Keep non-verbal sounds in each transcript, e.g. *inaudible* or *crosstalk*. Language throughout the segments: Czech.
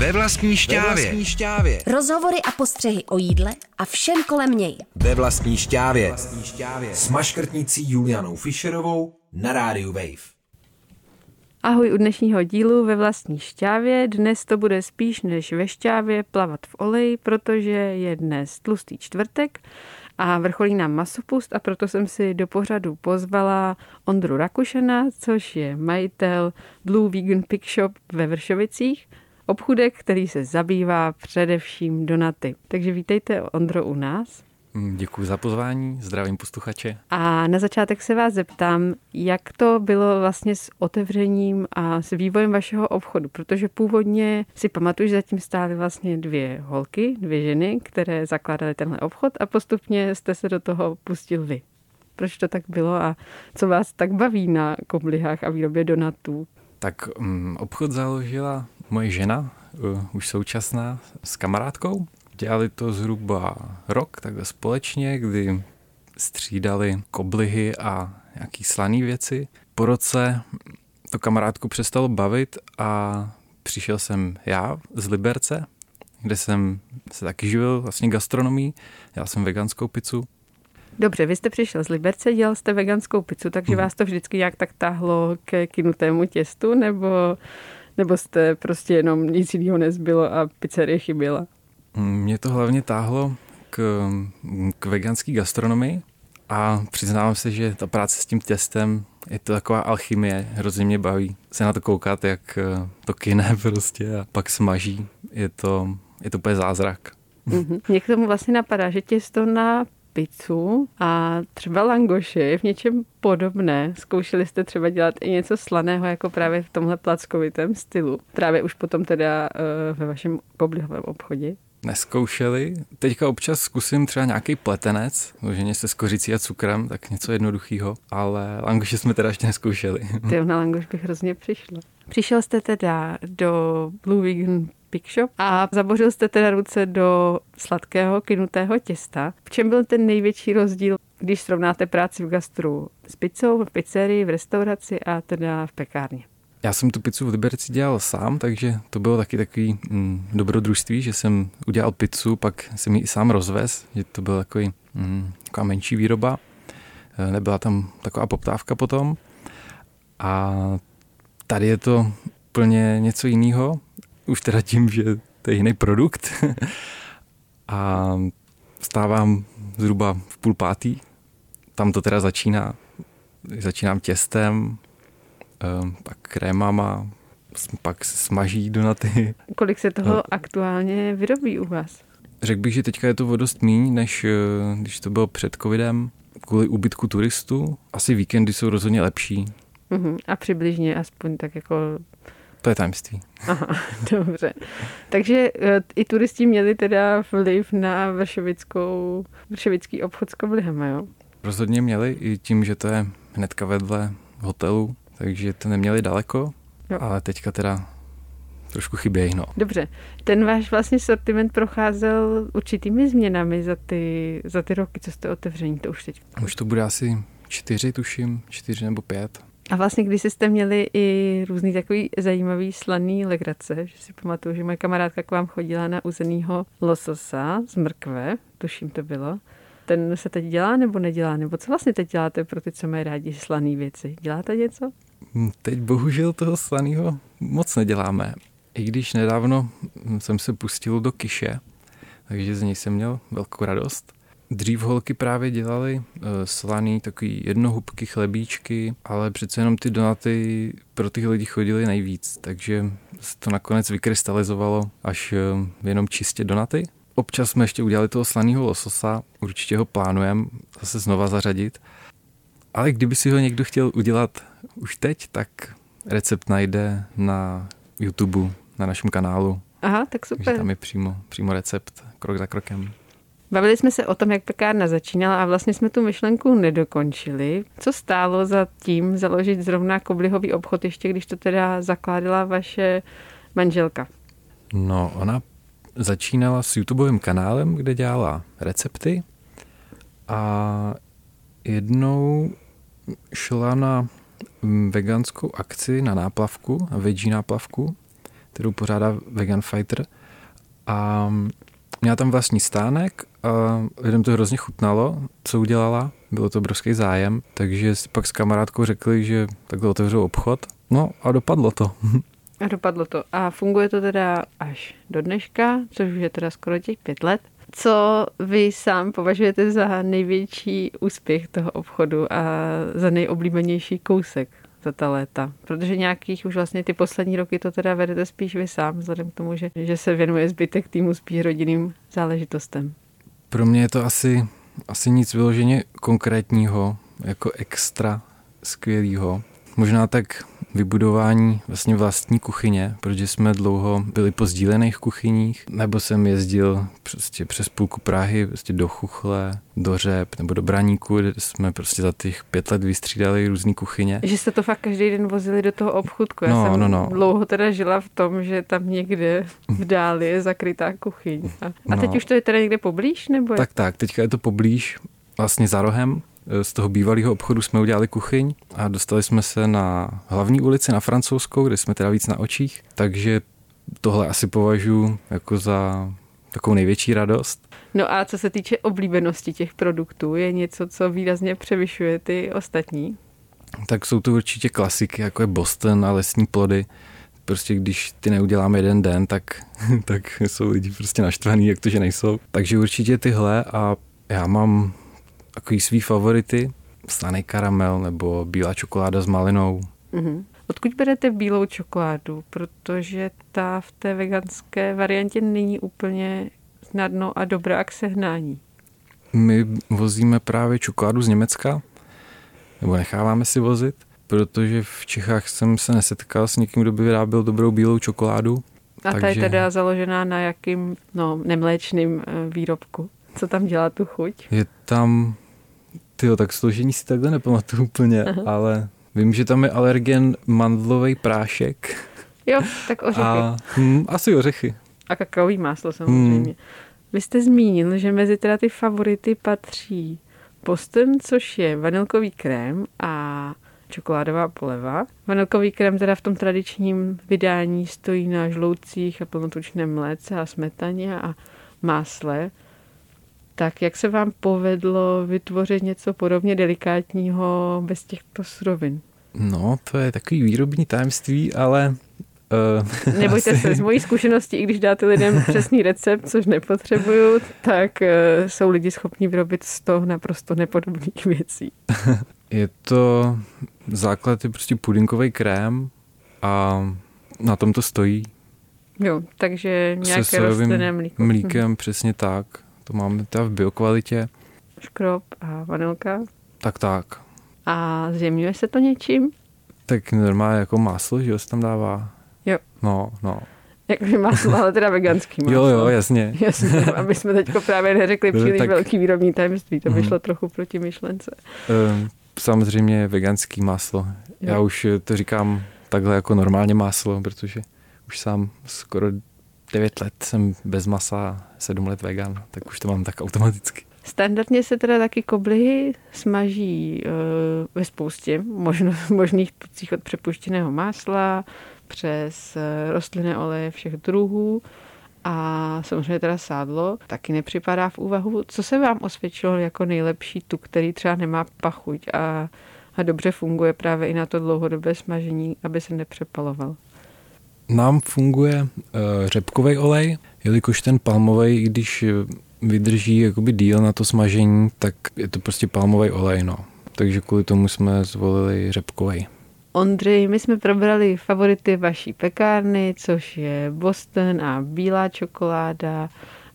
Ve vlastní šťávě. Ve vlastní šťávě. Rozhovory a postřehy o jídle a všem kolem něj. Ve vlastní šťávě. Vlastní šťávě. S maškrtnicí Julianou Fischerovou na rádiu Wave. Ahoj u dnešního dílu ve vlastní šťávě. Dnes to bude spíš než ve šťávě plavat v oleji, protože je dnes tlustý čtvrtek a vrcholí nám masopust a proto jsem si do pořadu pozvala Ondru Rakušana, což je majitel Blue Vegan Pig Shop ve Vršovicích, obchudek, který se zabývá především donaty. Takže vítejte Ondro u nás. Mm, Děkuji za pozvání, zdravím posluchače. A na začátek se vás zeptám, jak to bylo vlastně s otevřením a s vývojem vašeho obchodu, protože původně si pamatuju, že zatím stály vlastně dvě holky, dvě ženy, které zakládaly tenhle obchod a postupně jste se do toho pustil vy. Proč to tak bylo a co vás tak baví na koblihách a výrobě donatů? Tak um, obchod založila moje žena, uh, už současná, s kamarádkou. Dělali to zhruba rok, takhle společně, kdy střídali koblihy a nějaký slaný věci. Po roce to kamarádku přestalo bavit a přišel jsem já z Liberce, kde jsem se taky živil vlastně gastronomí. Já jsem veganskou pizzu. Dobře, vy jste přišel z Liberce, dělal jste veganskou pizzu, takže hmm. vás to vždycky nějak tak táhlo ke kinutému těstu, nebo, nebo jste prostě jenom nic jiného nezbylo a pizzerie chyběla? Mě to hlavně táhlo k, k veganské gastronomii a přiznávám se, že ta práce s tím těstem je to taková alchymie, hrozně mě baví se na to koukat, jak to kine *laughs* prostě a pak smaží. Je to, je to úplně zázrak. Mm-hmm. Mě k tomu vlastně napadá, že těsto na pizzu a třeba langoši je v něčem podobné. Zkoušeli jste třeba dělat i něco slaného, jako právě v tomhle plackovitém stylu. Právě už potom teda uh, ve vašem koblihovém obchodě neskoušeli. Teďka občas zkusím třeba nějaký pletenec, možná se skořicí a cukrem, tak něco jednoduchého, ale langoše jsme teda ještě neskoušeli. Ty na langoš bych hrozně přišla. Přišel jste teda do Blue Vegan Pig Shop a zabořil jste teda ruce do sladkého kynutého těsta. V čem byl ten největší rozdíl, když srovnáte práci v gastru s pizzou, v pizzerii, v restauraci a teda v pekárně? Já jsem tu pizzu v Liberci dělal sám, takže to bylo taky takový mm, dobrodružství, že jsem udělal pizzu, pak jsem ji i sám rozvez, že to byla takový, mm, taková menší výroba. E, nebyla tam taková poptávka potom. A tady je to úplně něco jiného, už teda tím, že to je jiný produkt. a stávám zhruba v půl pátý, tam to teda začíná. Začínám těstem, Ehm, pak krémama, pak smaží donaty. Kolik se toho no. aktuálně vyrobí u vás? Řekl bych, že teďka je to o dost míň, než eh, když to bylo před covidem. Kvůli úbytku turistů. Asi víkendy jsou rozhodně lepší. Uh-huh. A přibližně aspoň tak jako... To je tajemství. Aha, *laughs* dobře. Takže eh, i turisti měli teda vliv na vršovickou, vršovický obchod s koblihama, jo? Rozhodně měli i tím, že to je hnedka vedle hotelu, takže to neměli daleko, jo. ale teďka teda trošku chybějí. No. Dobře, ten váš vlastně sortiment procházel určitými změnami za ty, za ty roky, co jste otevření, to už teď. Už to bude asi čtyři, tuším, čtyři nebo pět. A vlastně když jste měli i různý takový zajímavý slaný legrace, že si pamatuju, že moje kamarádka k vám chodila na uzenýho lososa z mrkve, tuším to bylo, ten se teď dělá nebo nedělá? Nebo co vlastně teď děláte pro ty, co mají rádi slané věci? Děláte něco? Hm, teď bohužel toho slaného moc neděláme. I když nedávno jsem se pustil do kyše, takže z něj jsem měl velkou radost. Dřív holky právě dělali uh, slaný, takový jednohubky, chlebíčky, ale přece jenom ty donaty pro ty lidi chodily nejvíc, takže se to nakonec vykrystalizovalo až uh, jenom čistě donaty. Občas jsme ještě udělali toho slaného lososa, určitě ho plánujeme zase znova zařadit. Ale kdyby si ho někdo chtěl udělat už teď, tak recept najde na YouTube, na našem kanálu. Aha, tak super. Takže tam je přímo, přímo recept, krok za krokem. Bavili jsme se o tom, jak pekárna začínala a vlastně jsme tu myšlenku nedokončili. Co stálo za tím založit zrovna koblihový obchod, ještě když to teda zakládala vaše manželka? No, ona začínala s YouTubeovým kanálem, kde dělala recepty a jednou šla na veganskou akci na náplavku, na veggie náplavku kterou pořádá Vegan Fighter. A měla tam vlastní stánek a lidem to hrozně chutnalo, co udělala. Bylo to obrovský zájem, takže si pak s kamarádkou řekli, že takhle otevřou obchod. No a dopadlo to. *laughs* A dopadlo to. A funguje to teda až do dneška, což už je teda skoro těch pět let. Co vy sám považujete za největší úspěch toho obchodu a za nejoblíbenější kousek za ta léta? Protože nějakých už vlastně ty poslední roky to teda vedete spíš vy sám, vzhledem k tomu, že, že se věnuje zbytek týmu spíš rodinným záležitostem. Pro mě je to asi, asi nic vyloženě konkrétního, jako extra skvělého. Možná tak vybudování vlastně vlastní kuchyně, protože jsme dlouho byli po sdílených kuchyních, nebo jsem jezdil prostě přes půlku Prahy prostě do Chuchle, do Řep nebo do Braníku, kde jsme prostě za těch pět let vystřídali různé kuchyně. Že jste to fakt každý den vozili do toho obchudku. Já No, jsem no, no. dlouho teda žila v tom, že tam někde v dáli je zakrytá kuchyň. A, a teď No. už to je teda někde poblíž? Nebo je- Tak tak, teďka je to poblíž, vlastně za rohem. Z toho bývalého obchodu jsme udělali kuchyň a dostali jsme se na hlavní ulici na francouzskou, kde jsme teda víc na očích, takže tohle asi považuji jako za takovou největší radost. No a co se týče oblíbenosti těch produktů, je něco, co výrazně převyšuje ty ostatní? Tak jsou to určitě klasiky, jako je Boston a lesní plody. Prostě když ty neuděláme jeden den, tak, *laughs* tak jsou lidi prostě naštvaný, jak to, že nejsou. Takže určitě tyhle a já mám takový svý favority, slaný karamel nebo bílá čokoláda s malinou. Mhm. Odkud berete bílou čokoládu? Protože ta v té veganské variantě není úplně snadno a dobrá k sehnání. My vozíme právě čokoládu z Německa, nebo necháváme si vozit, protože v Čechách jsem se nesetkal s někým, kdo by vyráběl dobrou bílou čokoládu. A ta je Takže- teda založená na jakým, no, nemléčným eh, výrobku? Co tam dělá tu chuť? Je tam, tyjo, tak složení si takhle nepamatuju úplně, Aha. ale vím, že tam je alergen mandlový prášek Jo, tak ořechy. A, hm, asi ořechy. a kakaový máslo samozřejmě. Hmm. Vy jste zmínil, že mezi teda ty favority patří Boston, což je vanilkový krém a čokoládová poleva. Vanilkový krém teda v tom tradičním vydání stojí na žloucích a plnotučném mléce a smetaně a másle. Tak jak se vám povedlo vytvořit něco podobně delikátního bez těchto surovin? No, to je takový výrobní tajemství, ale... Uh, Nebojte se, *laughs* z mojí zkušenosti, i když dáte lidem přesný recept, což nepotřebuju, tak eh, jsou lidi schopni vyrobit z toho naprosto nepodobných věcí. *laughs* Je to základ je prostě pudinkový krém a na tom to stojí. Jo, takže nějaké rostlinné mlíko. Mlíkem, přesně tak. To máme teda v biokvalitě. Škrob a vanilka. Tak tak. A zjemňuje se to něčím? Tak normálně jako máslo, že jo, se tam dává. Jo. No, no. Jak máslo, ale teda veganský *laughs* máslo. Jo, jo, jasně. Jasně, aby jsme teďko právě neřekli příliš tak- velký výrobní tajemství, to by Mhm. šlo trochu proti myšlence. Ehm, Samozřejmě veganský máslo. Já Jo. už to říkám takhle jako normálně máslo, protože už sám skoro 9 let jsem bez masa, 7 let vegan, tak už to mám tak automaticky. Standardně se teda taky koblihy smaží e, ve spoustě možno, *laughs* možných tucích od přepuštěného másla přes e, rostlinné oleje všech druhů a samozřejmě teda sádlo taky nepřipadá v úvahu. Co se vám osvědčilo jako nejlepší tuk, který třeba nemá pachuť a, a dobře funguje právě i na to dlouhodobé smažení, aby se nepřepaloval? Nám funguje uh, řepkový olej, jelikož ten palmový, když eh, vydrží jakoby díl na to smažení, tak je to prostě palmový olej, no. Takže kvůli tomu jsme zvolili řepkový. Ondřej, my jsme probrali favority vaší pekárny, což je Boston a bílá čokoláda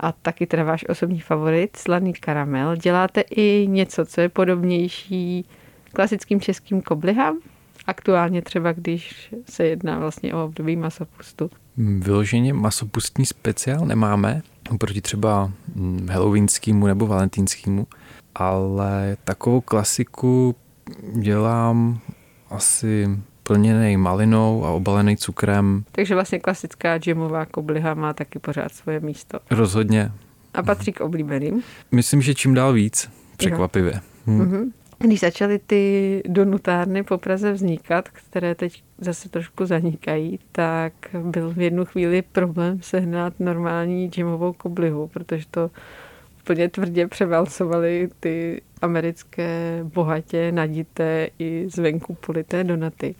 a taky teda váš osobní favorit, slaný karamel. Děláte i něco, co je podobnější klasickým českým koblihám? Aktuálně třeba, když se jedná vlastně o období masopustu. Vyloženě masopustní speciál nemáme, oproti třeba mm, halloweenskému nebo valentínskému, ale takovou klasiku dělám asi plněný malinou a obalený cukrem. Takže vlastně klasická džemová kobliha má taky pořád svoje místo. Rozhodně. A patří k oblíbeným. Myslím, že čím dál víc, překvapivě. Hm. Mhm. Když začaly ty donutárny po Praze vznikat, které teď zase trošku zanikají, tak byl v jednu chvíli problém sehnat normální gymovou koblihu, protože to úplně tvrdě převalcovali ty americké bohatě nadité i zvenku polité donaty.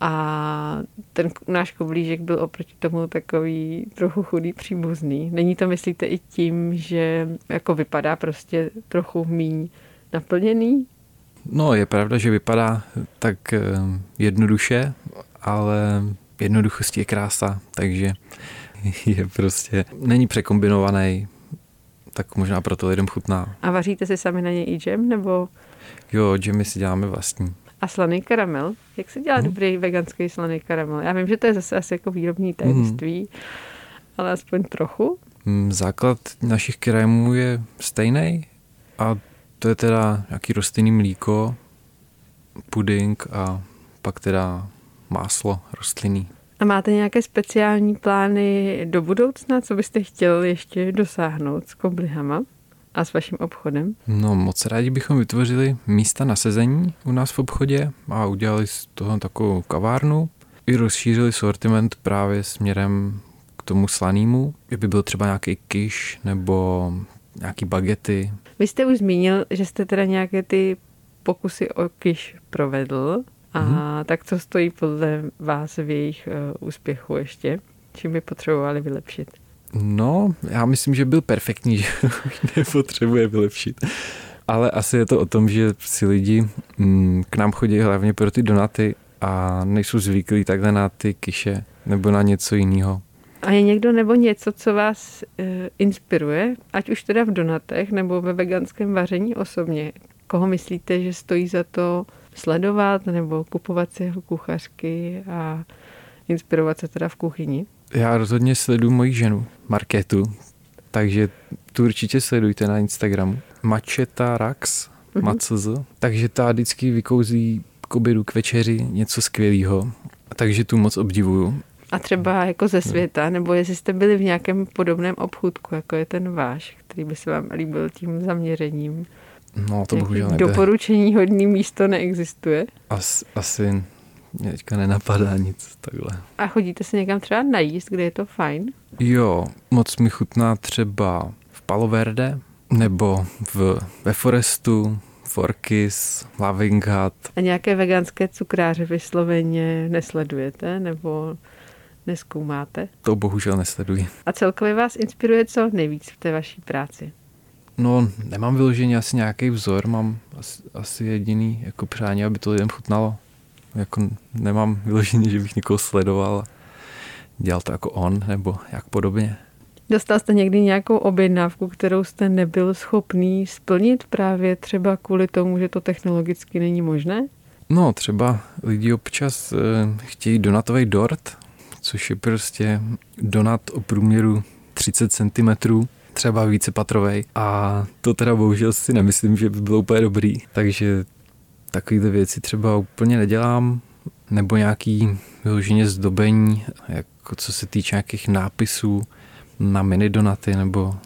A ten náš koblížek byl oproti tomu takový trochu chudý příbuzný. Není to, myslíte, i tím, že jako vypadá prostě trochu míň naplněný? No, je pravda, že vypadá tak eh, jednoduše, ale jednoduchost je krása, takže *laughs* je prostě, není překombinovaný, tak možná proto lidem chutná. A vaříte si sami na něj i džem, nebo? Jo, džemy si děláme vlastní. A slaný karamel? Jak se dělá hmm. dobrý veganský slaný karamel? Já vím, že to je zase asi jako výrobní tajemství, hmm. ale aspoň trochu. Hmm, základ našich krémů je stejný a to je teda nějaký rostlinný mlíko, puding a pak teda máslo rostlinný. A máte nějaké speciální plány do budoucna, co byste chtěl ještě dosáhnout s koblihama a s vaším obchodem? No moc rádi bychom vytvořili místa na sezení u nás v obchodě a udělali z toho takovou kavárnu. I rozšířili sortiment právě směrem k tomu slanému, kdyby byl třeba nějaký kyš nebo nějaký bagety. Vy jste už zmínil, že jste teda nějaké ty pokusy o kyš provedl. A mm-hmm. tak co stojí podle vás v jejich uh, úspěchu ještě? Čím by potřebovali vylepšit? No, já myslím, že byl perfektní, *laughs* že nepotřebuje vylepšit. Ale asi je to o tom, že si lidi mm, k nám chodí hlavně pro ty donaty a nejsou zvyklí takhle na ty kyše nebo na něco jiného. A je někdo nebo něco, co vás e, inspiruje, ať už teda v donatech nebo ve veganském vaření osobně? Koho myslíte, že stojí za to sledovat nebo kupovat si jeho kuchařky a inspirovat se teda v kuchyni? Já rozhodně sleduju moji ženu, Marketu, takže tu určitě sledujte na Instagramu. Mačeta Rax, mm-hmm. Macz, takže ta vždycky vykouzí k obědu, k večeři něco skvělého, takže tu moc obdivuju. A třeba jako ze světa, nebo jestli jste byli v nějakém podobném obchůdku, jako je ten váš, který by se vám líbil tím zaměřením. No, to bohužel nebyl. Doporučení hodný místo neexistuje? As, asi mě teďka nenapadá nic takhle. A chodíte se někam třeba najíst, kde je to fajn? Jo, moc mi chutná třeba v Paloverde nebo v, ve Forestu, Forkis, Loving Hut. A nějaké veganské cukráře vysloveně nesledujete nebo neskoumáte? To bohužel nesleduji. A celkově vás inspiruje co nejvíc v té vaší práci? No, nemám vyloženě asi nějaký vzor, mám asi, asi jediný jako přání, aby to lidem chutnalo. Jako nemám vyloženě, že bych někoho sledoval a dělal to jako on, nebo jak podobně. Dostal jste někdy nějakou objednávku, kterou jste nebyl schopný splnit právě třeba kvůli tomu, že to technologicky není možné? No, třeba lidi občas e, chtějí donatový dort, což je prostě donat o průměru 30 cm třeba vícepatrovej a to teda bohužel si nemyslím, že by bylo úplně dobrý, takže takovéhle věci třeba úplně nedělám, nebo nějaký vyloženě zdobení, jako co se týče nějakých nápisů na mini donaty nebo,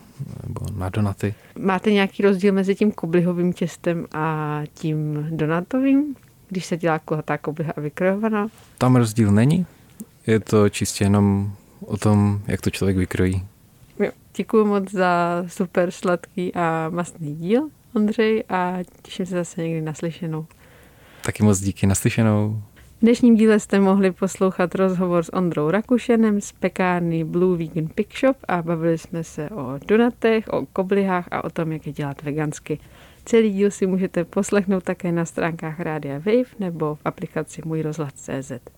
nebo na donaty. Máte nějaký rozdíl mezi tím koblihovým těstem a tím donatovým, když se dělá kulatá kobliha a vykrojovaná? Tam rozdíl není, je to čistě jenom o tom, jak to člověk vykrojí. Děkuji moc za super sladký a mastný díl, Ondřej, a těším se zase někdy naslyšenou. Taky moc díky, naslyšenou. V dnešním díle jste mohli poslouchat rozhovor s Ondrou Rakušenem z pekárny Blue Vegan Pick Shop a bavili jsme se o donatech, o koblihách a o tom, jak je dělat vegansky. Celý díl si můžete poslechnout také na stránkách Rádia Wave nebo v aplikaci Můj rozhlas.cz.